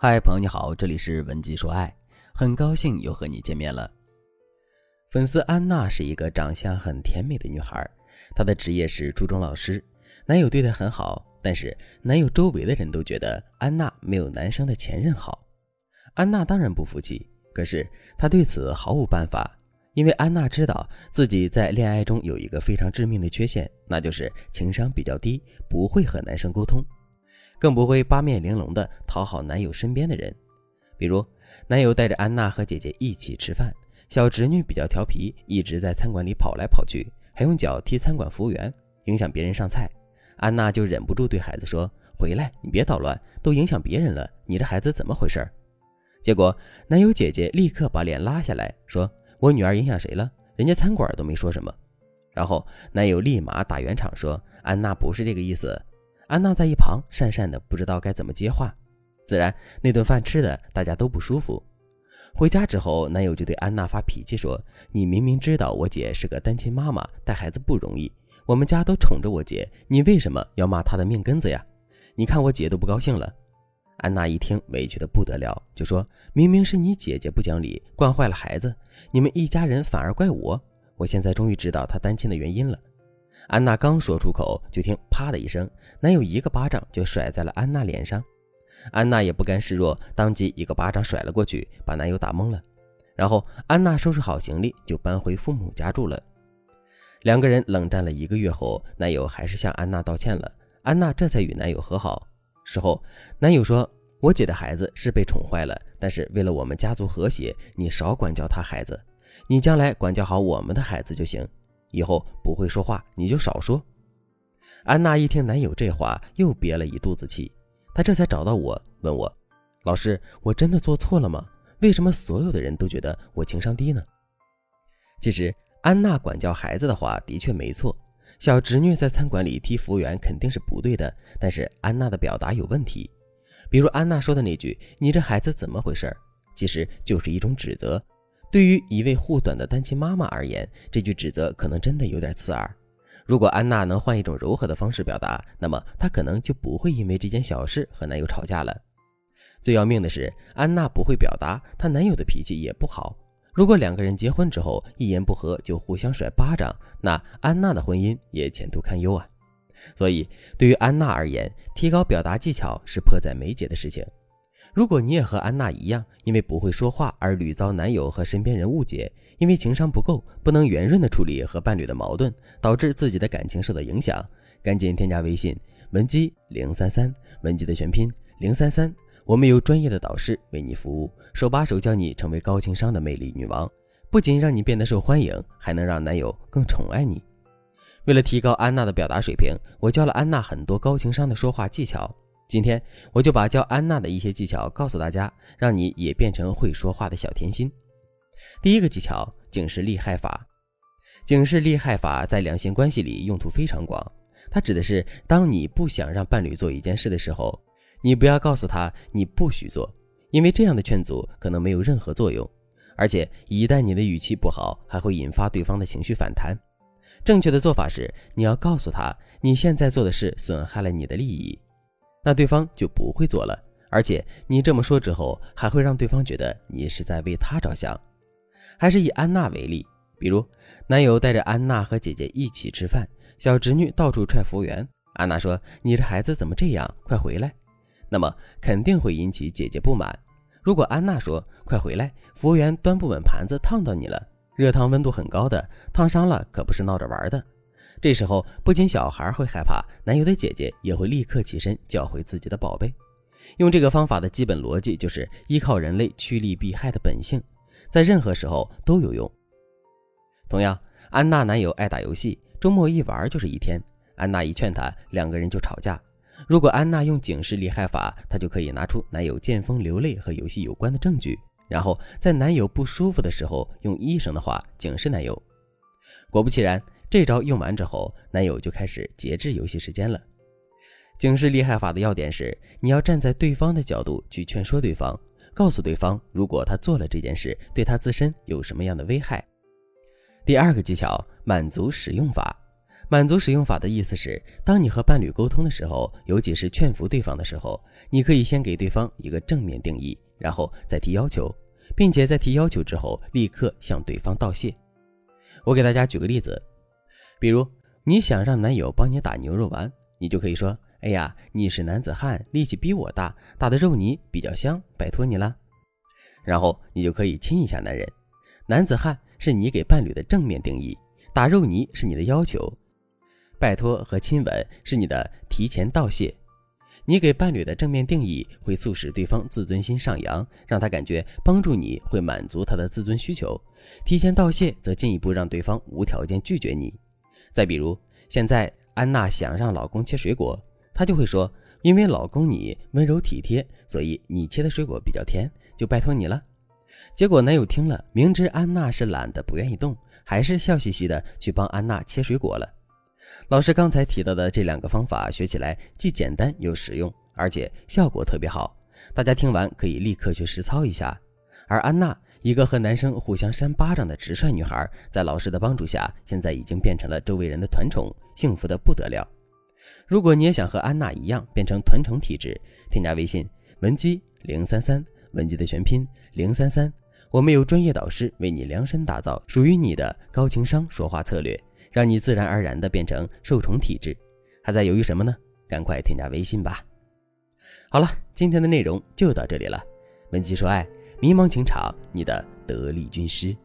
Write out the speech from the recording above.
嗨，朋友你好，这里是文姬说爱，很高兴又和你见面了。粉丝安娜是一个长相很甜美的女孩，她的职业是初中老师，男友对她很好，但是男友周围的人都觉得安娜没有男生的前任好。安娜当然不服气，可是她对此毫无办法，因为安娜知道自己在恋爱中有一个非常致命的缺陷，那就是情商比较低，不会和男生沟通。更不会八面玲珑的讨好男友身边的人，比如男友带着安娜和姐姐一起吃饭，小侄女比较调皮，一直在餐馆里跑来跑去，还用脚踢餐馆服务员，影响别人上菜。安娜就忍不住对孩子说：“回来，你别捣乱，都影响别人了，你这孩子怎么回事？”结果男友姐姐立刻把脸拉下来说：“我女儿影响谁了？人家餐馆都没说什么。”然后男友立马打圆场说：“安娜不是这个意思。”安娜在一旁讪讪的，不知道该怎么接话。自然，那顿饭吃的大家都不舒服。回家之后，男友就对安娜发脾气说：“你明明知道我姐是个单亲妈妈，带孩子不容易，我们家都宠着我姐，你为什么要骂她的命根子呀？你看我姐都不高兴了。”安娜一听，委屈的不得了，就说：“明明是你姐姐不讲理，惯坏了孩子，你们一家人反而怪我。我现在终于知道她单亲的原因了。”安娜刚说出口，就听“啪”的一声，男友一个巴掌就甩在了安娜脸上。安娜也不甘示弱，当即一个巴掌甩了过去，把男友打懵了。然后安娜收拾好行李，就搬回父母家住了。两个人冷战了一个月后，男友还是向安娜道歉了，安娜这才与男友和好。事后，男友说：“我姐的孩子是被宠坏了，但是为了我们家族和谐，你少管教她孩子，你将来管教好我们的孩子就行。”以后不会说话，你就少说。安娜一听男友这话，又憋了一肚子气。她这才找到我，问我：“老师，我真的做错了吗？为什么所有的人都觉得我情商低呢？”其实，安娜管教孩子的话的确没错。小侄女在餐馆里踢服务员肯定是不对的，但是安娜的表达有问题。比如安娜说的那句“你这孩子怎么回事”，其实就是一种指责。对于一位护短的单亲妈妈而言，这句指责可能真的有点刺耳。如果安娜能换一种柔和的方式表达，那么她可能就不会因为这件小事和男友吵架了。最要命的是，安娜不会表达，她男友的脾气也不好。如果两个人结婚之后一言不合就互相甩巴掌，那安娜的婚姻也前途堪忧啊。所以，对于安娜而言，提高表达技巧是迫在眉睫的事情。如果你也和安娜一样，因为不会说话而屡遭男友和身边人误解，因为情商不够，不能圆润的处理和伴侣的矛盾，导致自己的感情受到影响，赶紧添加微信文姬零三三，文姬的全拼零三三，我们有专业的导师为你服务，手把手教你成为高情商的魅力女王，不仅让你变得受欢迎，还能让男友更宠爱你。为了提高安娜的表达水平，我教了安娜很多高情商的说话技巧。今天我就把教安娜的一些技巧告诉大家，让你也变成会说话的小甜心。第一个技巧：警示利害法。警示利害法在两性关系里用途非常广，它指的是当你不想让伴侣做一件事的时候，你不要告诉他你不许做，因为这样的劝阻可能没有任何作用，而且一旦你的语气不好，还会引发对方的情绪反弹。正确的做法是，你要告诉他你现在做的事损害了你的利益。那对方就不会做了，而且你这么说之后，还会让对方觉得你是在为他着想。还是以安娜为例，比如男友带着安娜和姐姐一起吃饭，小侄女到处踹服务员，安娜说：“你这孩子怎么这样？快回来！”那么肯定会引起姐姐不满。如果安娜说：“快回来，服务员端不稳盘子，烫到你了，热汤温度很高的，烫伤了可不是闹着玩的。”这时候，不仅小孩会害怕，男友的姐姐也会立刻起身叫回自己的宝贝。用这个方法的基本逻辑就是依靠人类趋利避害的本性，在任何时候都有用。同样，安娜男友爱打游戏，周末一玩就是一天。安娜一劝他，两个人就吵架。如果安娜用警示利害法，她就可以拿出男友见风流泪和游戏有关的证据，然后在男友不舒服的时候用医生的话警示男友。果不其然。这招用完之后，男友就开始节制游戏时间了。警示利害法的要点是，你要站在对方的角度去劝说对方，告诉对方，如果他做了这件事，对他自身有什么样的危害。第二个技巧，满足使用法。满足使用法的意思是，当你和伴侣沟通的时候，尤其是劝服对方的时候，你可以先给对方一个正面定义，然后再提要求，并且在提要求之后立刻向对方道谢。我给大家举个例子，比如你想让男友帮你打牛肉丸，你就可以说：“哎呀，你是男子汉，力气比我大，打的肉泥比较香，拜托你了。”然后你就可以亲一下男人。男子汉是你给伴侣的正面定义，打肉泥是你的要求。拜托和亲吻是你的提前道谢，你给伴侣的正面定义会促使对方自尊心上扬，让他感觉帮助你会满足他的自尊需求；提前道谢则进一步让对方无条件拒绝你。再比如，现在安娜想让老公切水果，她就会说：“因为老公你温柔体贴，所以你切的水果比较甜，就拜托你了。”结果男友听了，明知安娜是懒得不愿意动，还是笑嘻嘻的去帮安娜切水果了。老师刚才提到的这两个方法学起来既简单又实用，而且效果特别好。大家听完可以立刻去实操一下。而安娜，一个和男生互相扇巴掌的直率女孩，在老师的帮助下，现在已经变成了周围人的团宠，幸福的不得了。如果你也想和安娜一样变成团宠体质，添加微信文姬零三三，文姬的全拼零三三，我们有专业导师为你量身打造属于你的高情商说话策略。让你自然而然的变成受宠体质，还在犹豫什么呢？赶快添加微信吧。好了，今天的内容就到这里了。文姬说爱，迷茫情场，你的得力军师。